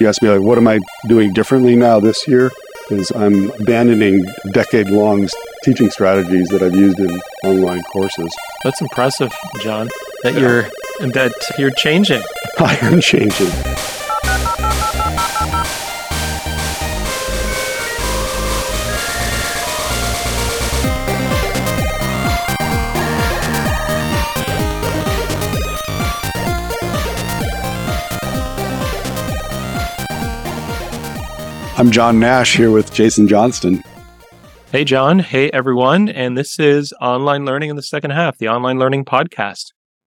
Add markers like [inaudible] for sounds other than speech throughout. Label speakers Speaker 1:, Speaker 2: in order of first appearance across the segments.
Speaker 1: You asked me, like, what am I doing differently now this year? Is I'm abandoning decade long teaching strategies that I've used in online courses.
Speaker 2: That's impressive, John, that yeah. you're that you're changing. [laughs]
Speaker 1: I am changing. I'm John Nash here with Jason Johnston.
Speaker 2: Hey, John. Hey, everyone. And this is Online Learning in the Second Half, the Online Learning Podcast.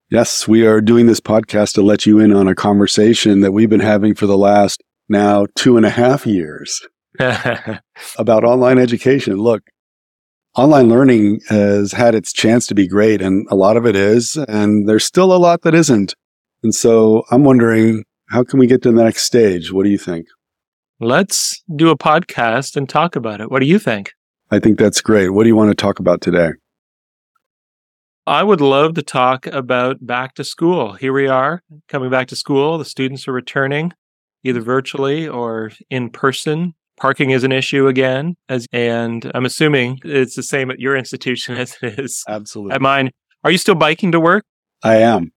Speaker 1: Yes, we are doing this podcast to let you in on a conversation that we've been having for the last now two and a half years [laughs] about online education. Look, online learning has had its chance to be great, and a lot of it is, and there's still a lot that isn't. And so I'm wondering, how can we get to the next stage? What do you think?
Speaker 2: Let's do a podcast and talk about it. What do you think?
Speaker 1: I think that's great. What do you want to talk about today?
Speaker 2: I would love to talk about back to school. Here we are coming back to school. The students are returning either virtually or in person. Parking is an issue again, as and I'm assuming it's the same at your institution [laughs] as it is
Speaker 1: Absolutely.
Speaker 2: at mine. Are you still biking to work?
Speaker 1: I am.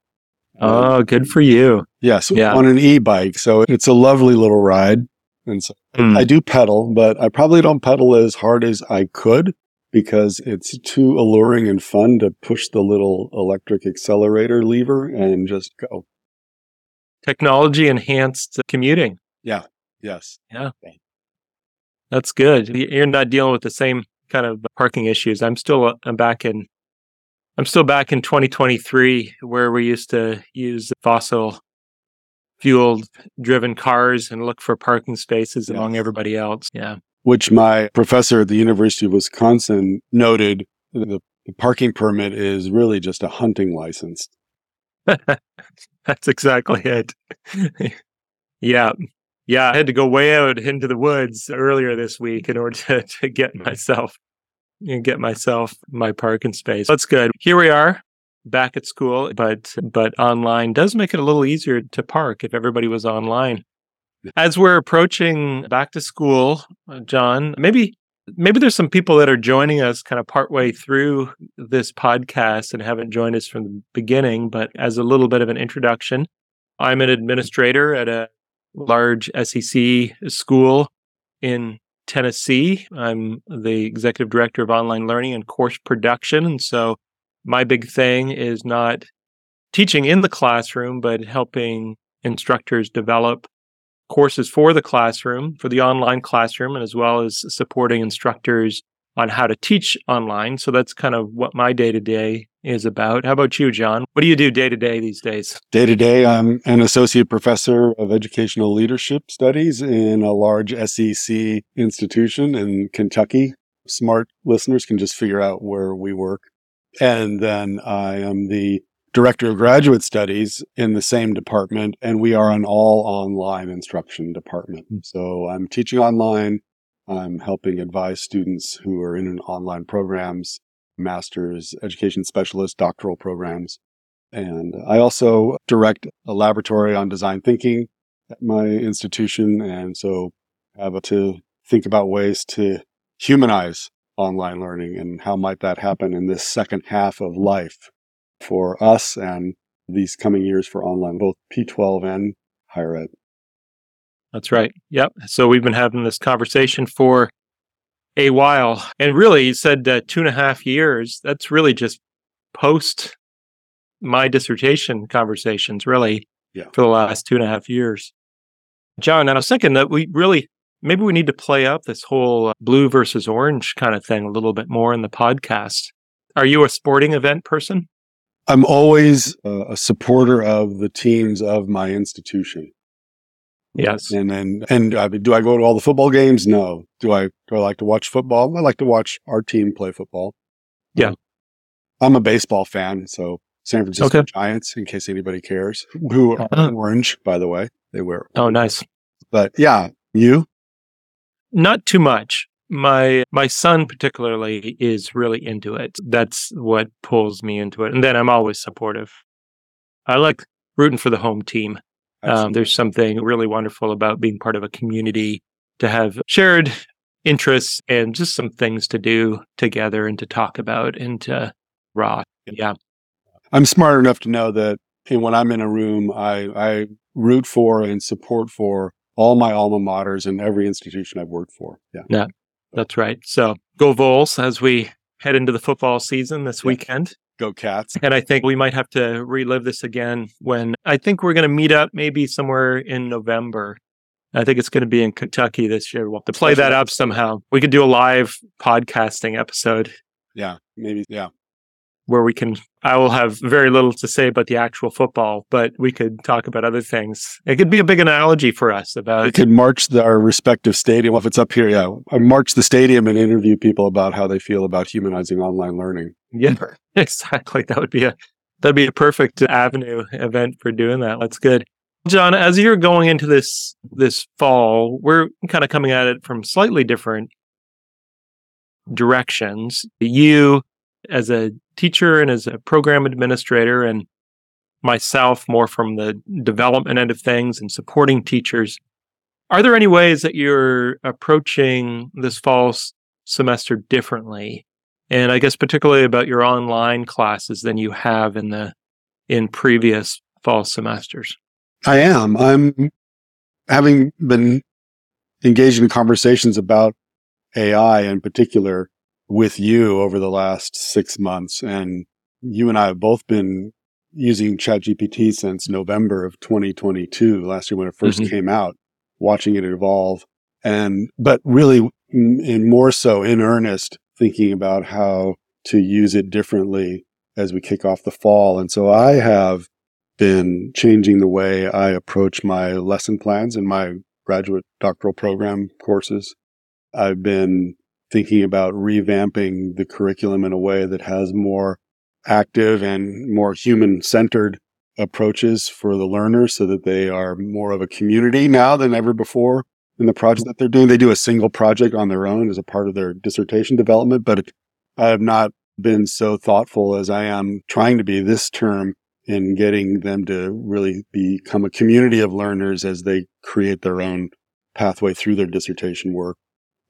Speaker 2: Oh, good for you.
Speaker 1: Yes, yeah. on an e-bike. So it's a lovely little ride. And so mm. I do pedal, but I probably don't pedal as hard as I could because it's too alluring and fun to push the little electric accelerator lever and just go.
Speaker 2: Technology enhanced commuting.
Speaker 1: Yeah. Yes.
Speaker 2: Yeah. That's good. You're not dealing with the same kind of parking issues. I'm still uh, I'm back in I'm still back in 2023 where we used to use fossil fuel driven cars and look for parking spaces yeah. among everybody else. Yeah.
Speaker 1: Which my professor at the University of Wisconsin noted the, the parking permit is really just a hunting license. [laughs]
Speaker 2: That's exactly it. [laughs] yeah. Yeah. I had to go way out into the woods earlier this week in order [laughs] to, to get myself and get myself my parking space. That's good. Here we are back at school, but but online does make it a little easier to park if everybody was online. As we're approaching back to school, uh, John, maybe maybe there's some people that are joining us kind of partway through this podcast and haven't joined us from the beginning, but as a little bit of an introduction, I'm an administrator at a large SEC school in Tennessee. I'm the executive director of online learning and course production. And so my big thing is not teaching in the classroom, but helping instructors develop courses for the classroom, for the online classroom, and as well as supporting instructors on how to teach online. So that's kind of what my day to day is about. How about you, John? What do you do day to day these days?
Speaker 1: Day to day, I'm an associate professor of educational leadership studies in a large SEC institution in Kentucky. Smart listeners can just figure out where we work. And then I am the director of graduate studies in the same department, and we are an all online instruction department. Hmm. So I'm teaching online. I'm helping advise students who are in online programs, master's education specialist, doctoral programs. And I also direct a laboratory on design thinking at my institution. And so have to think about ways to humanize online learning and how might that happen in this second half of life for us and these coming years for online, both P12 and higher ed.
Speaker 2: That's right. Yep. So we've been having this conversation for a while. And really, you said uh, two and a half years. That's really just post my dissertation conversations, really,
Speaker 1: yeah.
Speaker 2: for the last two and a half years. John, and I was thinking that we really maybe we need to play up this whole uh, blue versus orange kind of thing a little bit more in the podcast. Are you a sporting event person?
Speaker 1: I'm always uh, a supporter of the teams of my institution.
Speaker 2: Yes.
Speaker 1: And then, and I mean, do I go to all the football games? No. Do I, do I like to watch football? I like to watch our team play football.
Speaker 2: Yeah.
Speaker 1: Um, I'm a baseball fan. So San Francisco okay. Giants, in case anybody cares, who are uh-huh. orange, by the way, they wear.
Speaker 2: Oh, nice.
Speaker 1: But yeah, you?
Speaker 2: Not too much. My my son particularly is really into it. That's what pulls me into it. And then I'm always supportive. I like rooting for the home team. Um, there's something really wonderful about being part of a community to have shared interests and just some things to do together and to talk about and to raw. Yeah.
Speaker 1: I'm smart enough to know that when I'm in a room, I, I root for and support for all my alma maters and every institution I've worked for. Yeah.
Speaker 2: Yeah. That's right. So go Vols as we head into the football season this yeah. weekend.
Speaker 1: Go Cats.
Speaker 2: And I think we might have to relive this again when I think we're going to meet up maybe somewhere in November. I think it's going to be in Kentucky this year. We'll have to play that up somehow. We could do a live podcasting episode.
Speaker 1: Yeah, maybe. Yeah
Speaker 2: where we can I will have very little to say about the actual football, but we could talk about other things. It could be a big analogy for us about.
Speaker 1: We could march the, our respective stadium. Well, if it's up here, yeah, I march the stadium and interview people about how they feel about humanizing online learning.
Speaker 2: Yeah, [laughs] exactly. That would be a that'd be a perfect avenue event for doing that. That's good. John, as you're going into this this fall, we're kind of coming at it from slightly different directions. You as a teacher and as a program administrator and myself more from the development end of things and supporting teachers are there any ways that you're approaching this fall semester differently? And i guess particularly about your online classes than you have in the in previous fall semesters.
Speaker 1: I am. I'm having been engaged in conversations about ai in particular with you over the last six months. And you and I have both been using ChatGPT since November of 2022, last year when it 1st mm-hmm. came out, watching it evolve. And, but really, in more so in earnest, thinking about how to use it differently as we kick off the fall. And so I have been changing the way I approach my lesson plans in my graduate doctoral program courses. I've been thinking about revamping the curriculum in a way that has more active and more human centered approaches for the learners so that they are more of a community now than ever before in the project that they're doing. They do a single project on their own as a part of their dissertation development, but I have not been so thoughtful as I am trying to be this term in getting them to really become a community of learners as they create their own pathway through their dissertation work.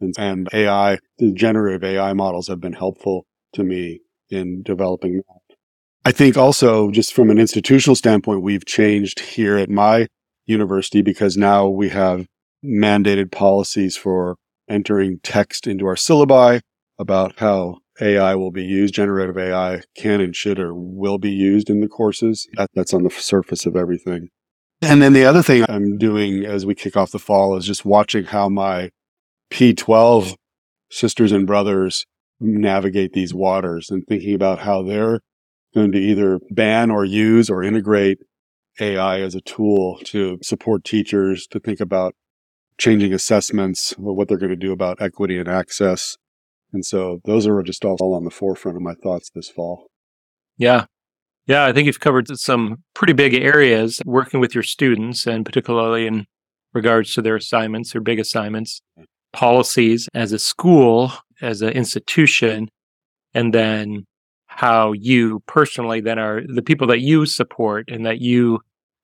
Speaker 1: And, and AI, the generative AI models have been helpful to me in developing that. I think also just from an institutional standpoint, we've changed here at my university because now we have mandated policies for entering text into our syllabi about how AI will be used. Generative AI can and should or will be used in the courses. That, that's on the surface of everything. And then the other thing I'm doing as we kick off the fall is just watching how my P12 sisters and brothers navigate these waters and thinking about how they're going to either ban or use or integrate AI as a tool to support teachers to think about changing assessments, or what they're going to do about equity and access. And so those are just all on the forefront of my thoughts this fall.
Speaker 2: Yeah. Yeah, I think you've covered some pretty big areas working with your students and particularly in regards to their assignments, their big assignments policies as a school, as an institution, and then how you personally then are the people that you support and that you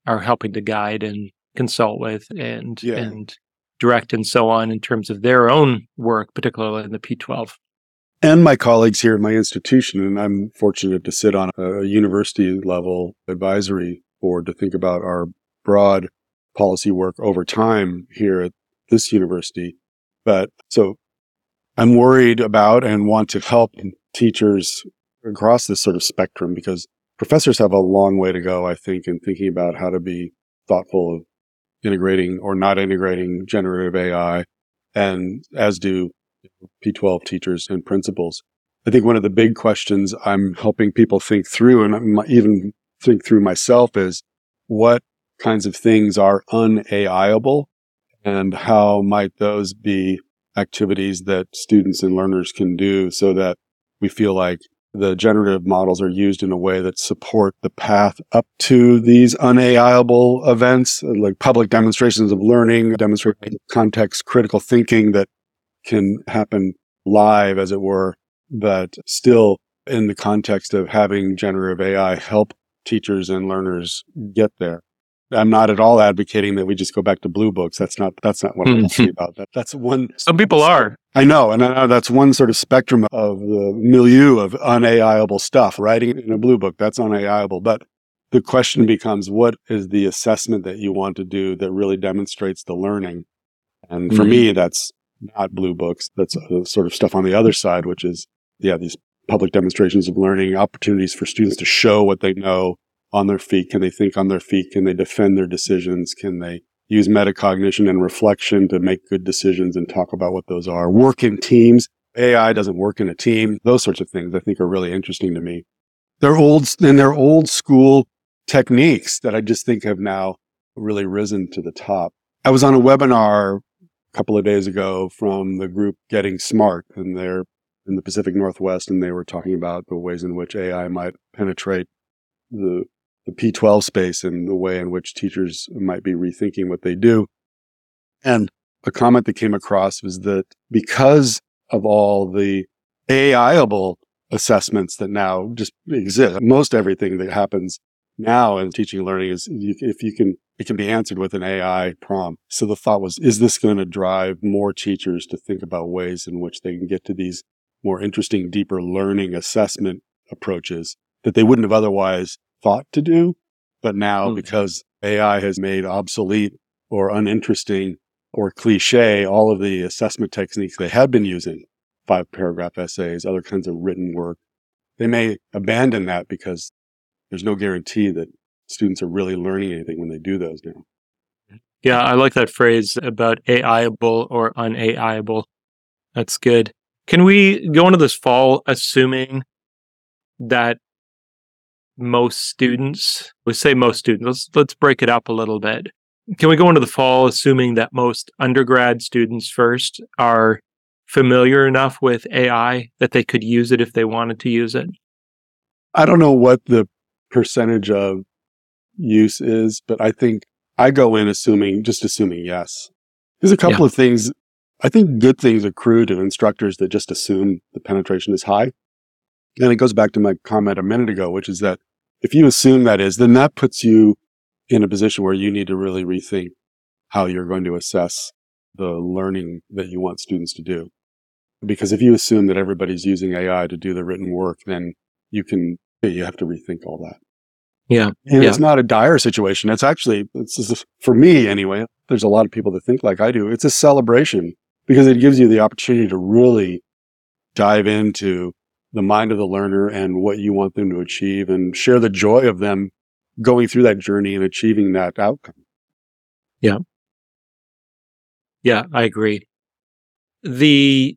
Speaker 2: are helping to guide and consult with and yeah. and direct and so on in terms of their own work, particularly in the P12.
Speaker 1: And my colleagues here at my institution, and I'm fortunate to sit on a university level advisory board to think about our broad policy work over time here at this university. But so I'm worried about and want to help teachers across this sort of spectrum because professors have a long way to go, I think, in thinking about how to be thoughtful of integrating or not integrating generative AI, and as do P12 teachers and principals. I think one of the big questions I'm helping people think through and even think through myself is what kinds of things are unAIable and how might those be activities that students and learners can do so that we feel like the generative models are used in a way that support the path up to these unAIable events, like public demonstrations of learning, demonstrating context critical thinking that can happen live, as it were, but still in the context of having generative AI help teachers and learners get there. I'm not at all advocating that we just go back to blue books. That's not that's not what I'm talking about. That, that's one.
Speaker 2: Some people are.
Speaker 1: I know, and I know that's one sort of spectrum of the milieu of unAIable stuff. Writing in a blue book that's unAIable, but the question becomes, what is the assessment that you want to do that really demonstrates the learning? And for mm-hmm. me, that's not blue books. That's uh, sort of stuff on the other side, which is yeah, these public demonstrations of learning, opportunities for students to show what they know on their feet? Can they think on their feet? Can they defend their decisions? Can they use metacognition and reflection to make good decisions and talk about what those are? Work in teams. AI doesn't work in a team. Those sorts of things I think are really interesting to me. They're old and they're old school techniques that I just think have now really risen to the top. I was on a webinar a couple of days ago from the group Getting Smart and they're in the Pacific Northwest and they were talking about the ways in which AI might penetrate the the P12 space and the way in which teachers might be rethinking what they do. And a comment that came across was that because of all the AIable assessments that now just exist, most everything that happens now in teaching and learning is if you can, it can be answered with an AI prompt. So the thought was, is this going to drive more teachers to think about ways in which they can get to these more interesting, deeper learning assessment approaches that they wouldn't have otherwise thought to do. But now mm-hmm. because AI has made obsolete or uninteresting or cliche all of the assessment techniques they had been using, five paragraph essays, other kinds of written work, they may abandon that because there's no guarantee that students are really learning anything when they do those now.
Speaker 2: Yeah, I like that phrase about AIable or unAIable. That's good. Can we go into this fall assuming that most students, we say most students, let's, let's break it up a little bit. Can we go into the fall assuming that most undergrad students first are familiar enough with AI that they could use it if they wanted to use it?
Speaker 1: I don't know what the percentage of use is, but I think I go in assuming, just assuming yes. There's a couple yeah. of things. I think good things accrue to instructors that just assume the penetration is high. And it goes back to my comment a minute ago, which is that if you assume that is, then that puts you in a position where you need to really rethink how you're going to assess the learning that you want students to do. Because if you assume that everybody's using AI to do the written work, then you can, you have to rethink all that.
Speaker 2: Yeah.
Speaker 1: And
Speaker 2: yeah.
Speaker 1: it's not a dire situation. It's actually, it's for me anyway, there's a lot of people that think like I do. It's a celebration because it gives you the opportunity to really dive into the mind of the learner and what you want them to achieve and share the joy of them going through that journey and achieving that outcome.
Speaker 2: Yeah. Yeah, I agree. The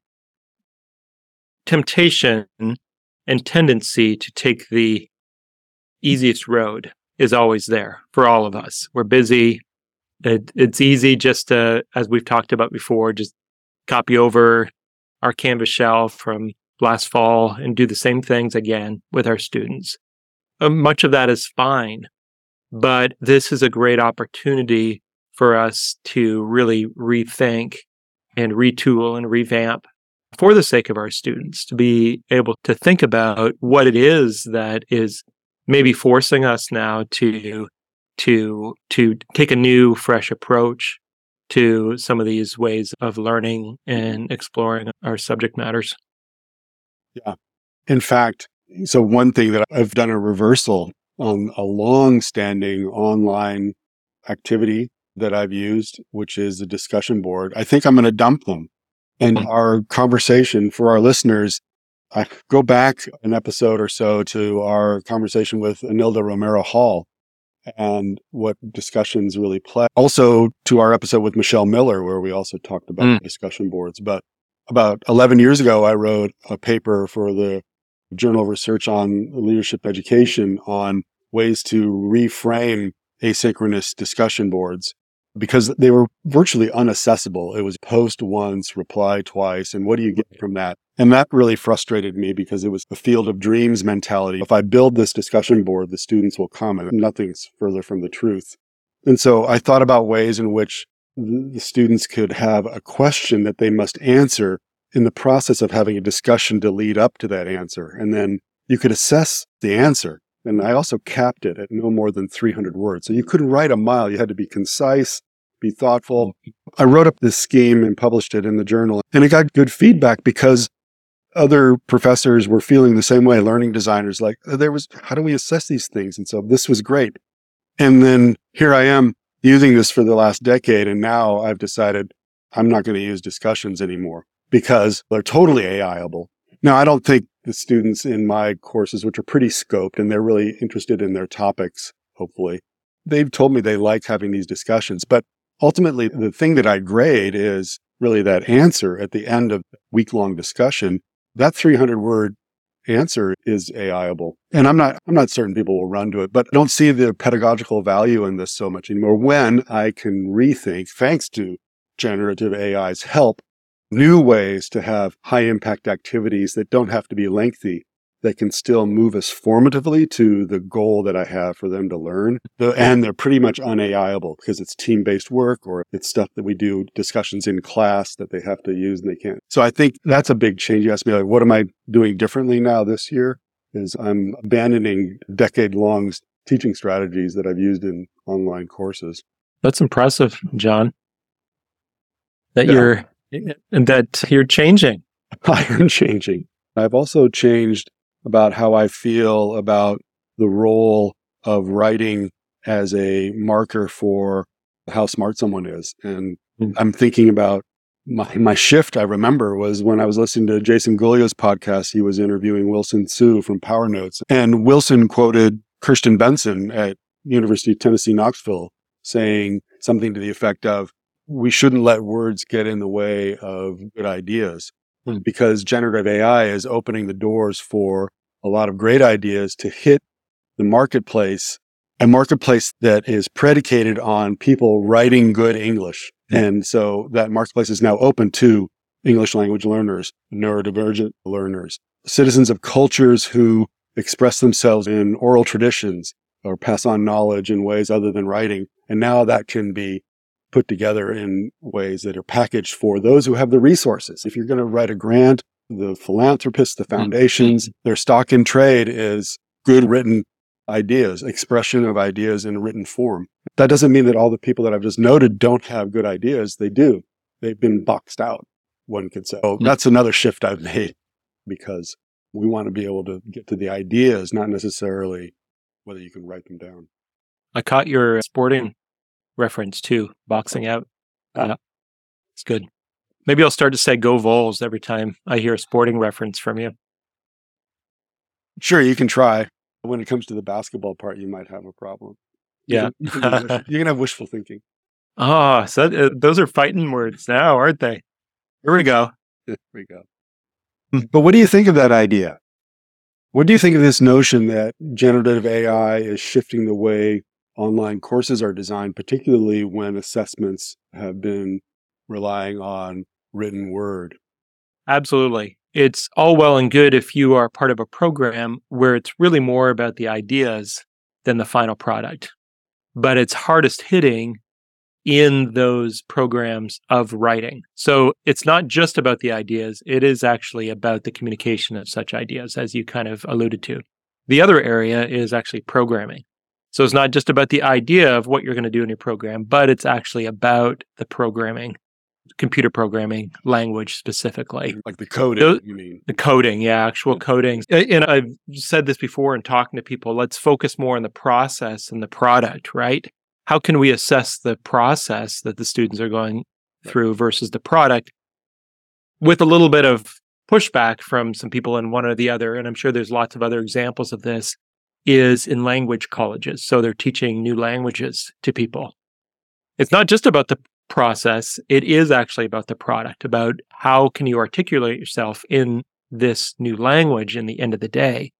Speaker 2: temptation and tendency to take the easiest road is always there for all of us. We're busy. It, it's easy just to, as we've talked about before, just copy over our Canvas shell from last fall and do the same things again with our students. Uh, much of that is fine, but this is a great opportunity for us to really rethink and retool and revamp for the sake of our students to be able to think about what it is that is maybe forcing us now to to to take a new fresh approach to some of these ways of learning and exploring our subject matters
Speaker 1: yeah. In fact, so one thing that I've done a reversal on a long standing online activity that I've used, which is a discussion board. I think I'm going to dump them. And hmm. our conversation for our listeners, I go back an episode or so to our conversation with Enilda Romero Hall and what discussions really play. Also to our episode with Michelle Miller, where we also talked about mm. discussion boards. But about 11 years ago, I wrote a paper for the Journal of Research on Leadership Education on ways to reframe asynchronous discussion boards because they were virtually unaccessible. It was post once, reply twice. And what do you get from that? And that really frustrated me because it was a field of dreams mentality. If I build this discussion board, the students will come and nothing's further from the truth. And so I thought about ways in which the students could have a question that they must answer in the process of having a discussion to lead up to that answer. And then you could assess the answer And I also capped it at no more than 300 words. So you couldn't write a mile. You had to be concise, be thoughtful. I wrote up this scheme and published it in the journal and it got good feedback because other professors were feeling the same way, learning designers, like there was, how do we assess these things? And so this was great. And then here I am using this for the last decade. And now I've decided I'm not going to use discussions anymore because they're totally AIable. Now, I don't think the students in my courses, which are pretty scoped and they're really interested in their topics, hopefully, they've told me they like having these discussions. But ultimately, the thing that I grade is really that answer at the end of week long discussion. That 300 word answer is AIable. And I'm not, I'm not certain people will run to it, but I don't see the pedagogical value in this so much anymore when I can rethink, thanks to generative AI's help, new ways to have high impact activities that don't have to be lengthy that can still move us formatively to the goal that I have for them to learn. And they're pretty much unAIable because it's team based work or it's stuff that we do discussions in class that they have to use and they can't. So I think that's a big change. You asked me, like, what am I doing differently now this year? Is I'm abandoning decade long teaching strategies that I've used in online courses.
Speaker 2: That's impressive, John. That yeah. you're that you're changing. [laughs]
Speaker 1: I am changing. I've also changed about how I feel about the role of writing as a marker for how smart someone is. And mm. I'm thinking about my, my shift, I remember, was when I was listening to Jason Gulya's podcast. He was interviewing Wilson Tsu from PowerNotes. And Wilson quoted Kirsten Benson at University of Tennessee, Knoxville, saying something to the effect of, we shouldn't let words get in the way of good ideas hmm. because generative AI is opening the doors for a lot of great ideas to hit the marketplace, a marketplace that is predicated on people writing good English. And so that marketplace is now open to English language learners, neurodivergent learners, citizens of cultures who express themselves in oral traditions or pass on knowledge in ways other than writing. And now that can be put together in ways that are packaged for those who have the resources. If you're going to write a grant, the philanthropists, the mm-hmm. foundations, their stock in trade is good written ideas, expression of ideas in written form. That doesn't mean that all the people that I've just noted don't have good ideas. They do. They've been boxed out, one could say. So mm. that's another shift I've made because we want to be able to get to the ideas, not necessarily whether you can write them down.
Speaker 2: I caught your sporting reference too, boxing out. Ah. Yeah, it's good. Maybe I'll start to say "Go Vols" every time I hear a sporting reference from you.
Speaker 1: Sure, you can try. When it comes to the basketball part, you might have a problem.
Speaker 2: Yeah,
Speaker 1: you can, [laughs] you can have wishful thinking.
Speaker 2: Oh, so uh, those are fighting words now, aren't they? Here we go. [laughs]
Speaker 1: Here we go. But what do you think of that idea? What do you think of this notion that generative AI is shifting the way online courses are designed, particularly when assessments have been relying on written word.
Speaker 2: Absolutely. It's all well and good if you are part of a program where it's really more about the ideas than the final product. But it's hardest hitting in those programs of writing. So it's not just about the ideas, it is actually about the communication of such ideas, as you kind of alluded to. The other area is actually programming. So it's not just about the idea of what you're going to do in your program, but it's actually about the programming, computer programming language specifically.
Speaker 1: Like the coding, Those, you mean?
Speaker 2: The coding, yeah, actual coding. And I've said this before in talking to people, let's focus more on the process and the product, right? How can we assess the process that the students are going through versus the product with a little bit of pushback from some people in one or the other? And I'm sure there's lots of other examples of this is in language colleges. So they're teaching new languages to people. It's not just about the process, it is actually about the product, about how can you articulate yourself in this new language in the end of the day.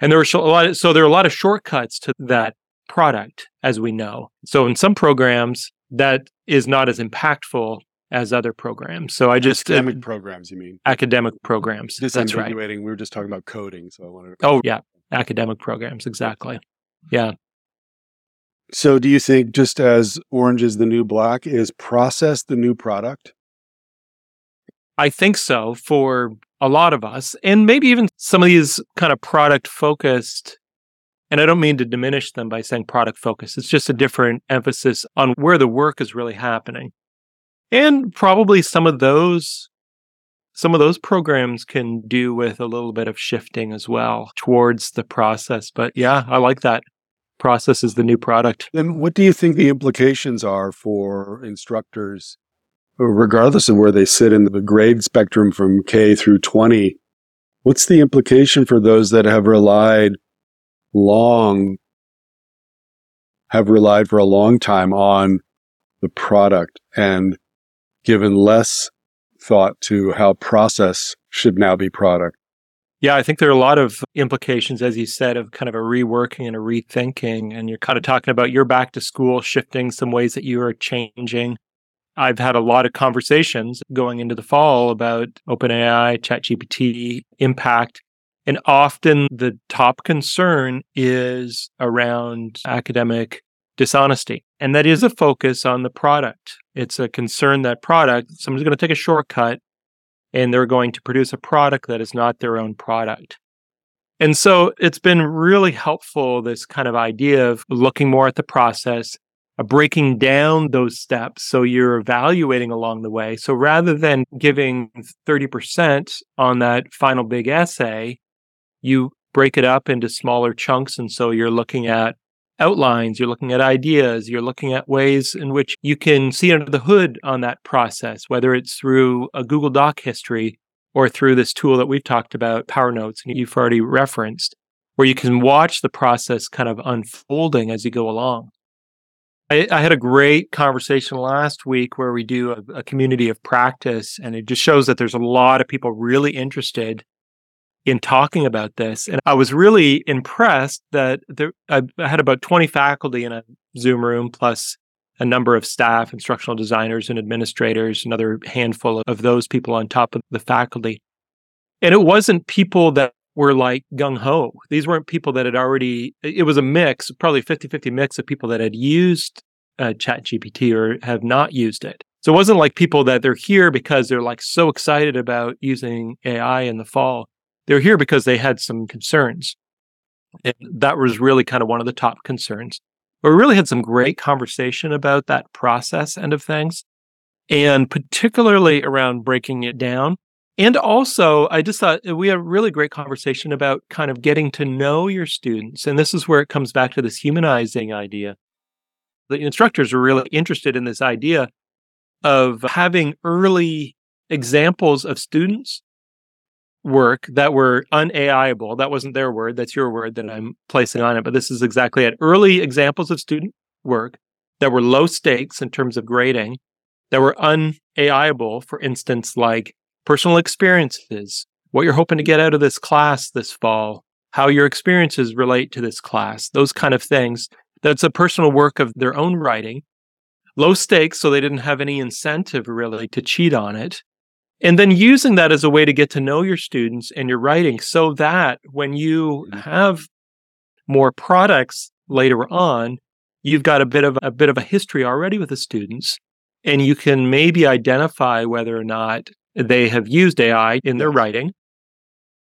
Speaker 2: And there are a lot of, so there are a lot of shortcuts to that product as we know. So in some programs that is not as impactful as other programs. So I just
Speaker 1: academic uh, programs, you mean?
Speaker 2: Academic programs. That's right.
Speaker 1: We were just talking about coding, so I wanted.
Speaker 2: To- oh yeah, academic programs. Exactly. Yeah.
Speaker 1: So, do you think just as orange is the new black, is process the new product?
Speaker 2: I think so for a lot of us, and maybe even some of these kind of product focused And I don't mean to diminish them by saying product focus. It's just a different emphasis on where the work is really happening. And probably some of those some of those programs can do with a little bit of shifting as well towards the process. But yeah, I like that. Process is the new product.
Speaker 1: Then what do you think the implications are for instructors, regardless of where they sit in the grade spectrum from K through 20? What's the implication for those that have relied long, have relied for a long time on the product and given less thought to how process should now be product.
Speaker 2: Yeah, I think there are a lot of implications, as you said, of kind of a reworking and a rethinking. And you're kind of talking about your back to school shifting some ways that you are changing. I've had a lot of conversations going into the fall about OpenAI, ChatGPT, impact. And often the top concern is around academic dishonesty. And that is a focus on the product. It's a concern that product, someone's going to take a shortcut and they're going to produce a product that is not their own product. And so it's been really helpful, this kind of idea of looking more at the process, of breaking down those steps. So you're evaluating along the way. So rather than giving 30% on that final big essay, you break it up into smaller chunks. And so you're looking at outlines, you're looking at ideas, you're looking at ways in which you can see under the hood on that process, whether it's through a Google Doc history or through this tool that we've talked about, PowerNotes, and you've already referenced, where you can watch the process kind of unfolding as you go along. I, I had a great conversation last week where we do a, a community of practice, and it just shows that there's a lot of people really interested in talking about this. And I was really impressed that there, I had about 20 faculty in a Zoom room, plus a number of staff, instructional designers, and administrators, another handful of those people on top of the faculty. And it wasn't people that were like gung ho. These weren't people that had already, it was a mix, probably 50 50 mix of people that had used uh, ChatGPT or have not used it. So it wasn't like people that they're here because they're like so excited about using AI in the fall. They're here because they had some concerns. And that was really kind of one of the top concerns. But we really had some great conversation about that process end of things, and particularly around breaking it down. And also, I just thought we had a really great conversation about kind of getting to know your students. And this is where it comes back to this humanizing idea. The instructors are really interested in this idea of having early examples of students work that were unAIable. That wasn't their word. That's your word that I'm placing on it. But this is exactly it. Early examples of student work that were low stakes in terms of grading, that were unAIable, for instance, like personal experiences, what you're hoping to get out of this class this fall, how your experiences relate to this class, those kind of things. That's a personal work of their own writing. Low stakes, so they didn't have any incentive really to cheat on it and then using that as a way to get to know your students and your writing so that when you mm-hmm. have more products later on you've got a bit of a bit of a history already with the students and you can maybe identify whether or not they have used AI in their writing.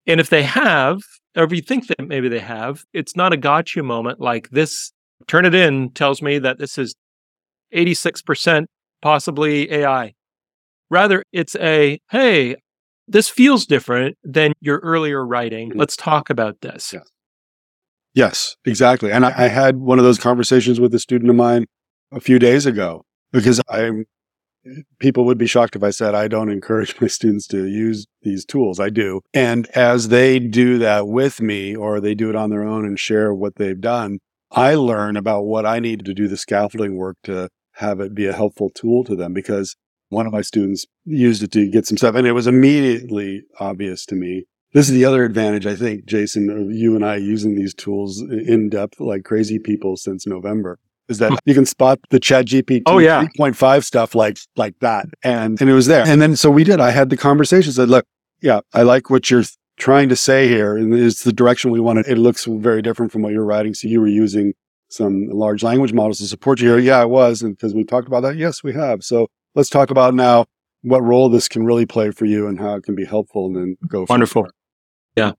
Speaker 2: And if they have or if you think that maybe they have it's not a gotcha moment like this Turnitin tells me that this is 86% possibly AI Rather, it's a, hey, this feels different than your earlier writing. Mm-hmm. Let's talk about this.
Speaker 1: Yes, yes exactly. And I, I had one of those conversations with a student of mine a few days ago because I'm people would be shocked if I said I don't encourage [laughs] my students to use these tools. I do. And as they do that with me or they do it on their own and share what they've done, I learn about what I need to do the scaffolding work to have it be a helpful tool to them because one of my students used it to get some stuff and it was immediately obvious to me. This is the other advantage, I think, Jason, of you and I using these tools in depth like crazy people since November is that [laughs] you can spot the ChatGPT
Speaker 2: oh, yeah.
Speaker 1: 3.5 stuff like, like that. And, and it was there. And then, so we did, I had the conversation said, look, yeah, I like what you're trying to say here. And it's the direction we wanted. It looks very different from what you're writing. So you were using some large language models to support you here. Yeah, I was. And because we talked about that. Yes, we have. So let's talk about now what role this can really play for you and how it can be helpful and then go
Speaker 2: wonderful yeah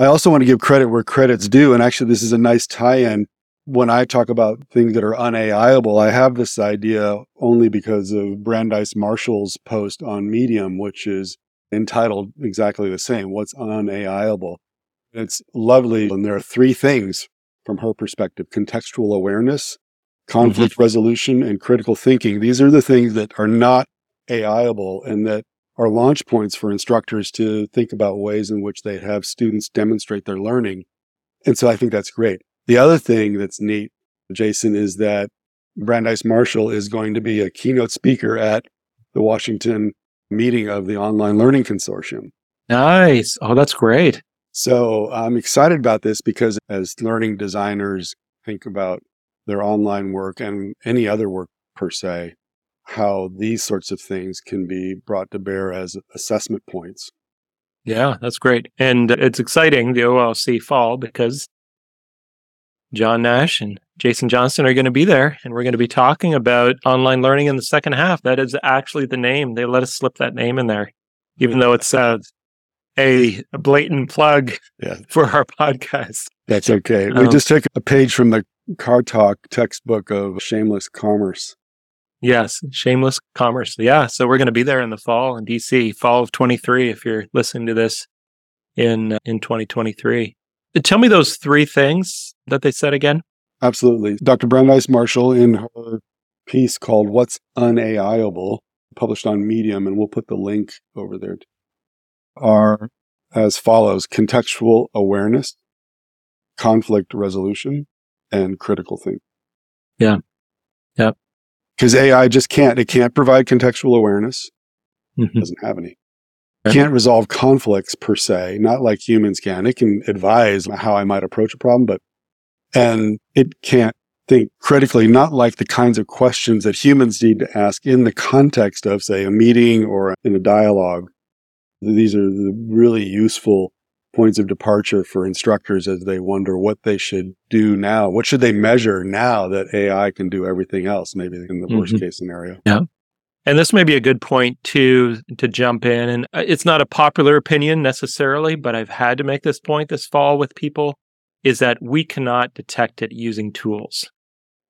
Speaker 1: I also want to give credit where credit's due. And actually, this is a nice tie in. When I talk about things that are unAIable, I have this idea only because of Brandeis Marshall's post on Medium, which is entitled exactly the same What's unAIable? It's lovely. And there are three things from her perspective contextual awareness, conflict mm-hmm. resolution, and critical thinking. These are the things that are not AIable and that are launch points for instructors to think about ways in which they have students demonstrate their learning. And so I think that's great. The other thing that's neat, Jason, is that Brandeis Marshall is going to be a keynote speaker at the Washington meeting of the Online Learning Consortium.
Speaker 2: Nice. Oh, that's great.
Speaker 1: So I'm excited about this because as learning designers think about their online work and any other work per se, how these sorts of things can be brought to bear as assessment points.
Speaker 2: Yeah, that's great. And it's exciting, the OLC fall, because John Nash and Jason Johnston are going to be there, and we're going to be talking about online learning in the second half. That is actually the name. They let us slip that name in there, even though it's uh, a blatant plug yeah. [laughs] for our podcast.
Speaker 1: That's okay. Um, we just took a page from the Car Talk textbook of shameless commerce.
Speaker 2: Yes, shameless commerce. Yeah. So we're going to be there in the fall in DC, fall of 23, if you're listening to this in, uh, in 2023. Uh, tell me those three things that they said again.
Speaker 1: Absolutely. Dr. Brandeis Marshall, in her piece called What's Unaiable, published on Medium, and we'll put the link over there, are as follows contextual awareness, conflict resolution, and critical thinking.
Speaker 2: Yeah. Yep
Speaker 1: because AI just can't. It can't provide contextual awareness. Mm-hmm. Doesn't have any. Can't resolve conflicts per se, not like humans can. It can advise how I might approach a problem, but and it can't think critically, not like the kinds of questions that humans need to ask in the context of, say, a meeting or in a dialogue. These are the really useful points of departure for instructors as they wonder what they should do now. What should they measure now that AI can do everything else, maybe in the mm-hmm. worst case scenario?
Speaker 2: Yeah. And this may be a good point to to jump in and uh, it's not a popular opinion necessarily, but I've had to make this point this fall with people is that we cannot detect it using tools.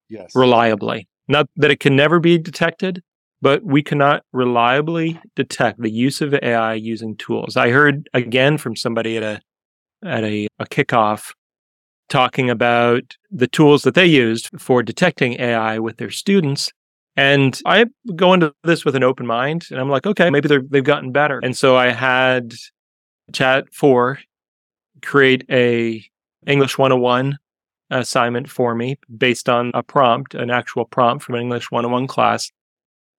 Speaker 1: Yes.
Speaker 2: Reliably. Not that it can never be detected, but we cannot reliably detect the use of AI using tools. I heard again from somebody at a at a, a kickoff talking about the tools that they used for detecting AI with their students. And I go into this with an open mind and I'm like, okay, maybe they've gotten better. And so I had chat four create a English 101 assignment for me based on a prompt, an actual prompt from an English 101 class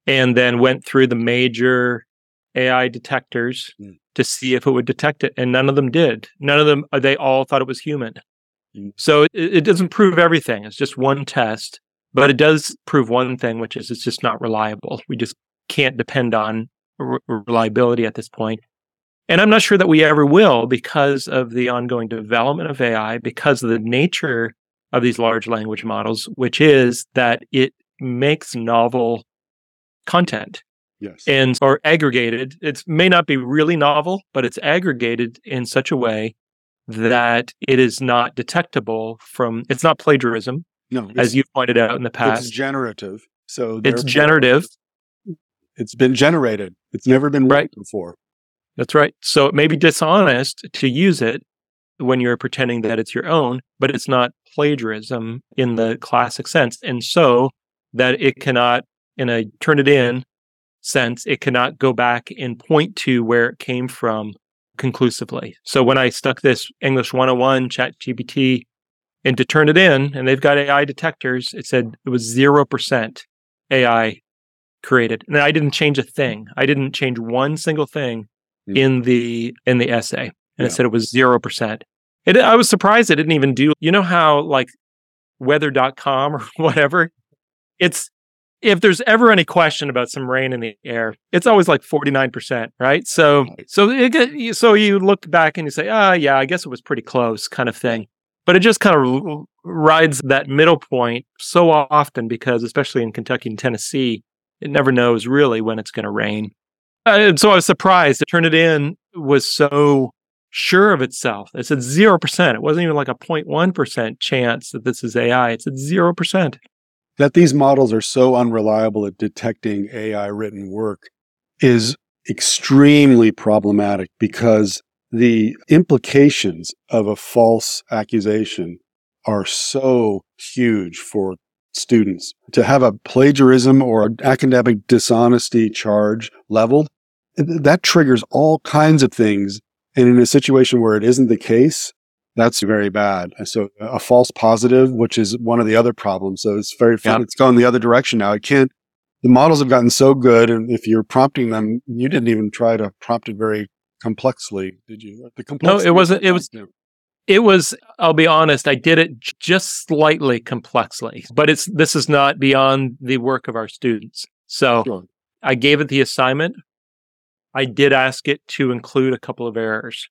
Speaker 2: and then went through the major AI detectors mm. to see if it would detect it, and none of them did. None of them, uh, they all thought it was human. Mm. So it, it, doesn't prove everything. It's just one test, but it does prove one thing, which is it's just not reliable. We just can't depend on re- reliability at this point. And I'm not sure that we ever will because of the ongoing development of AI, because of the nature of these large language models, which is that it makes novel content.
Speaker 1: Yes.
Speaker 2: And are aggregated. It may not be really novel, but it's aggregated in such a way that it is not detectable from it's not plagiarism.
Speaker 1: No,
Speaker 2: as you pointed out in the past.
Speaker 1: It's generative. So
Speaker 2: it's generative.
Speaker 1: It's been generated. It's never been right before.
Speaker 2: That's right. So it may be dishonest to use it when you're pretending that it's your own, but it's not plagiarism in the classic sense. And so that it cannot in a Turnitin sense, it cannot go back and point to where it came from conclusively. So when I stuck this English 101 ChatGPT into Turnitin, and they've got AI detectors, it said it was 0% AI created. And I didn't change a thing. I didn't change one single thing mm. in the in the essay. And yeah. it said it was 0%. It, I was surprised it didn't even do, you know how like weather.com [laughs] or whatever, it's if there's ever any question about some rain in the air, it's always like 49%, right? So, so, it, so you look back and you say, ah, oh, yeah, I guess it was pretty close kind of thing. But it just kind of rides that middle point so often because, especially in Kentucky and Tennessee, it never knows really when it's going to rain. And so I was surprised. Turnitin was so sure of itself. It said 0%. It wasn't even like a 0.1% chance that this is AI. It's at 0%.
Speaker 1: That these models are so unreliable at detecting AI written work is extremely problematic because the implications of a false accusation are so huge for students. To have a plagiarism or academic dishonesty charge leveled, that triggers all kinds of things. And in a situation where it isn't the case, that's very bad. So uh, a false positive, which is one of the other problems. So it's very, yep. it's going the other direction now. It can't, the models have gotten so good. And if you're prompting them, you didn't even try to prompt it very complexly, did you?
Speaker 2: The no, it wasn't. It was. It was. I'll be honest. I did it just slightly complexly, but it's. This is not beyond the work of our students. So sure. I gave it the assignment. I did ask it to include a couple of errors.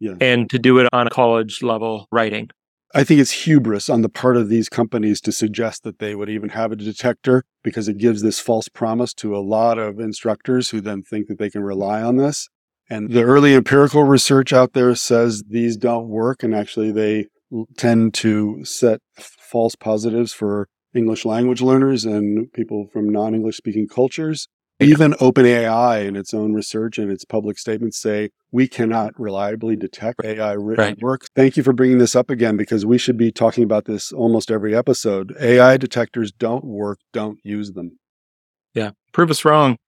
Speaker 2: Yeah. And to do it on a college level writing.
Speaker 1: I think it's hubris on the part of these companies to suggest that they would even have a detector because it gives this false promise to a lot of instructors who then think that they can rely on this. And the early empirical research out there says these don't work. And actually, they tend to set false positives for English language learners and people from non English speaking cultures. Even OpenAI in its own research and its public statements say we cannot reliably detect AI written right. work. Thank you for bringing this up again because we should be talking about this almost every episode. AI detectors don't work, don't use them.
Speaker 2: Yeah. Prove us wrong,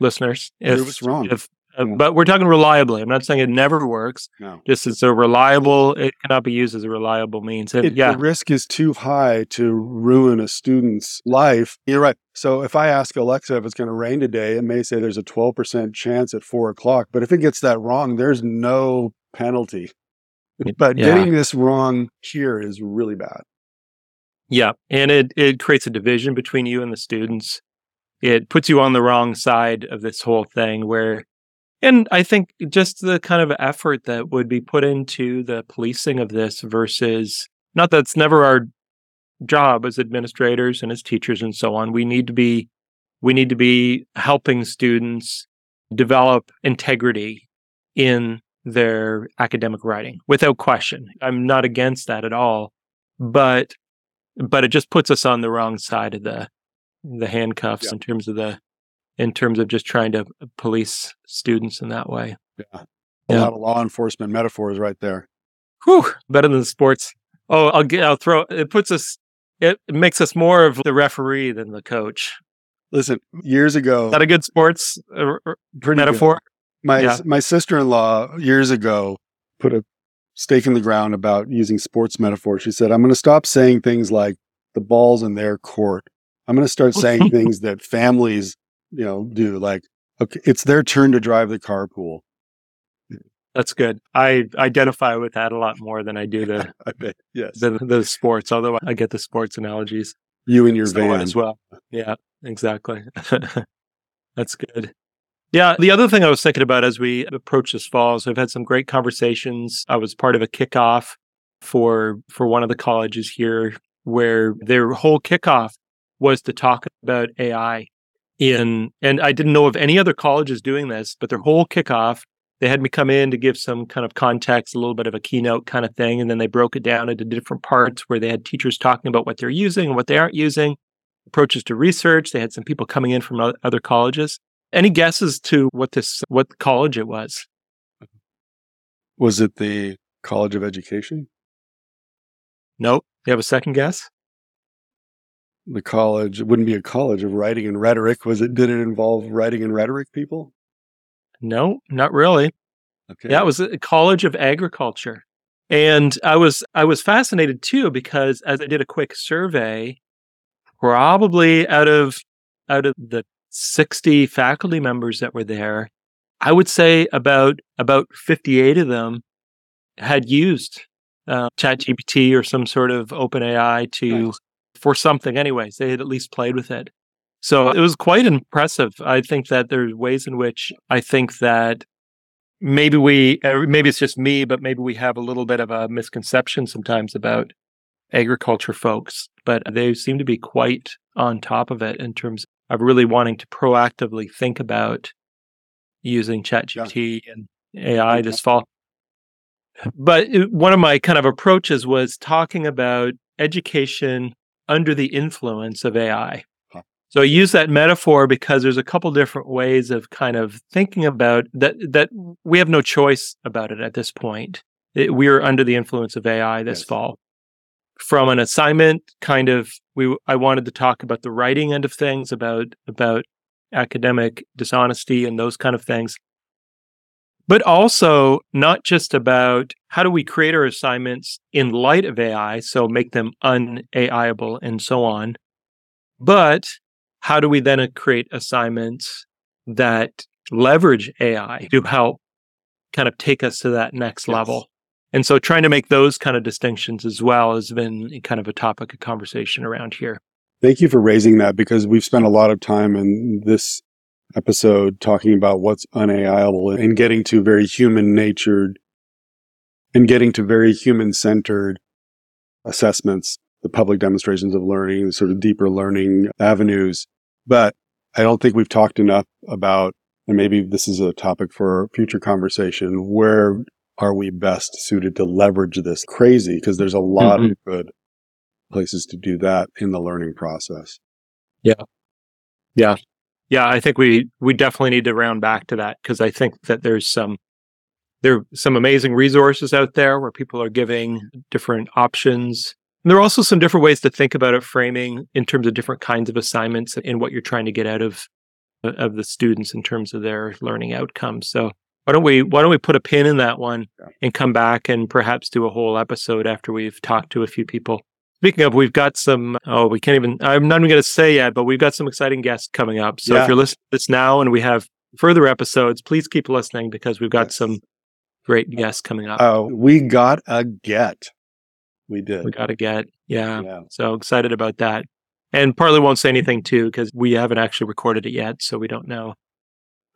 Speaker 2: listeners.
Speaker 1: Prove if, us wrong.
Speaker 2: If uh, but we're talking reliably. I'm not saying it never works. No. Just it's a reliable, it cannot be used as a reliable means.
Speaker 1: It, yeah. The risk is too high to ruin a student's life. You're right. So if I ask Alexa if it's going to rain today, it may say there's a 12% chance at four o'clock. But if it gets that wrong, there's no penalty. But yeah. getting this wrong here is really bad.
Speaker 2: Yeah. And it, it creates a division between you and the students. It puts you on the wrong side of this whole thing where and I think just the kind of effort that would be put into the policing of this versus not that's never our job as administrators and as teachers and so on. We need to be we need to be helping students develop integrity in their academic writing without question. I'm not against that at all, but but it just puts us on the wrong side of the the handcuffs yeah. in terms of the in terms of just trying to police students in that way.
Speaker 1: Yeah. A yeah. lot of law enforcement metaphors right there.
Speaker 2: Whew, better than sports. Oh, I'll get, I'll throw, it puts us, it makes us more of the referee than the coach.
Speaker 1: Listen, years ago.
Speaker 2: Is that a good sports uh, metaphor? Good.
Speaker 1: My, yeah. my sister in law years ago put a stake in the ground about using sports metaphors. She said, I'm going to stop saying things like the ball's in their court. I'm going to start [laughs] saying things that families you know, do. Like, okay, it's their turn to drive the carpool.
Speaker 2: That's good. I identify with that a lot more than I do the [laughs]
Speaker 1: I bet, yes.
Speaker 2: the, the sports, although I get the sports analogies.
Speaker 1: You and your van
Speaker 2: as well. Yeah, exactly. [laughs] That's good. Yeah, the other thing I was thinking about as we approach this fall is we've had some great conversations. I was part of a kickoff for for one of the colleges here where their whole kickoff was to talk about AI in, and I didn't know of any other colleges doing this, but their whole kickoff, they had me come in to give some kind of context, a little bit of a keynote kind of thing. And then they broke it down into different parts where they had teachers talking about what they're using and what they aren't using, approaches to research. They had some people coming in from other colleges. Any guesses to what this, what college it was?
Speaker 1: Was it the College of Education?
Speaker 2: Nope. You have a second guess?
Speaker 1: The college it wouldn't be a college of writing and rhetoric was it? Did it involve writing and rhetoric people?
Speaker 2: No not really. Okay. Yeah it was a college of agriculture. And i was i was fascinated too because as i did a quick survey probably out of out of the 60 faculty members that were there i would say about about 58 of them had used uh, ChatGPT or some sort of open AI to nice for something, anyways. They had at least played with it. So it was quite impressive. I think that there's ways in which I think that maybe we, uh, maybe it's just me, but maybe we have a little bit of a misconception sometimes about agriculture folks, but they seem to be quite on top of it in terms of really wanting to proactively think about using ChatGPT yeah. and AI this fall. but one of my kind of approaches was talking about education under the influence of AI. So I use that metaphor because there's a couple different ways of kind of thinking about that that we have no choice about it at this point. It, we are under the influence of AI this yes. fall. From an assignment kind of we I wanted to talk about the writing end of things about about academic dishonesty and those kind of things. But also not just about how do we create our assignments in light of AI, so make them un-AIable and so on, but how do we then create assignments that leverage AI to help kind of take us to that next yes. level? And so trying to make those kind of distinctions as well has been kind of a topic of conversation around here.
Speaker 1: Thank you for raising that because we've spent a lot of time in this episode talking about what's unAIable and getting to very human natured and getting to very human centered assessments, the public demonstrations of learning, the sort of deeper learning avenues but I don't think we've talked enough about, and maybe this is a topic for future conversation, where are we best suited to leverage this crazy? Because there's a lot mm-hmm. of good places to do that in the learning process.
Speaker 2: Yeah. Yeah. Yeah. I think we, we definitely need to round back to that because I think that there's some, there are some amazing resources out there where people are giving different options and there are also some different ways to think about it, framing in terms of different kinds of assignments and what you're trying to get out of uh, of the students in terms of their learning outcomes. So why don't we why don't we put a pin in that one and come back and perhaps do a whole episode after we've talked to a few people. Speaking of, we've got some. Oh, we can't even. I'm not even going to say yet, but we've got some exciting guests coming up. So yeah. if you're listening to this now, and we have further episodes, please keep listening because we've got yes. some great guests coming up.
Speaker 1: Oh, we got a get. We did.
Speaker 2: We got a get. Yeah. yeah. So excited about that. And partly won't say anything too because we haven't actually recorded it yet. So we don't know.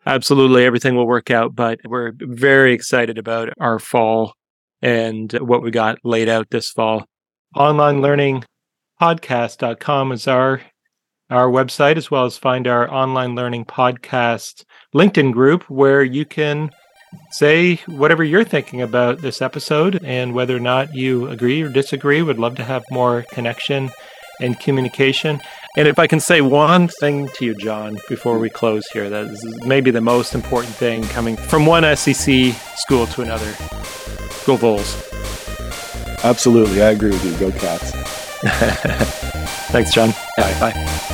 Speaker 2: Absolutely everything will work out, but we're very excited about our fall and what we got laid out this fall. Online learning podcast.com is our our website as well as find our online learning podcast LinkedIn group where you can say whatever you're thinking about this episode and whether or not you agree or disagree. Would love to have more connection and communication. And if I can say one thing to you, John, before we close here, that is maybe the most important thing coming from one SEC school to another. Go Vols.
Speaker 1: Absolutely. I agree with you. Go Cats. [laughs]
Speaker 2: Thanks, John. Bye. Bye.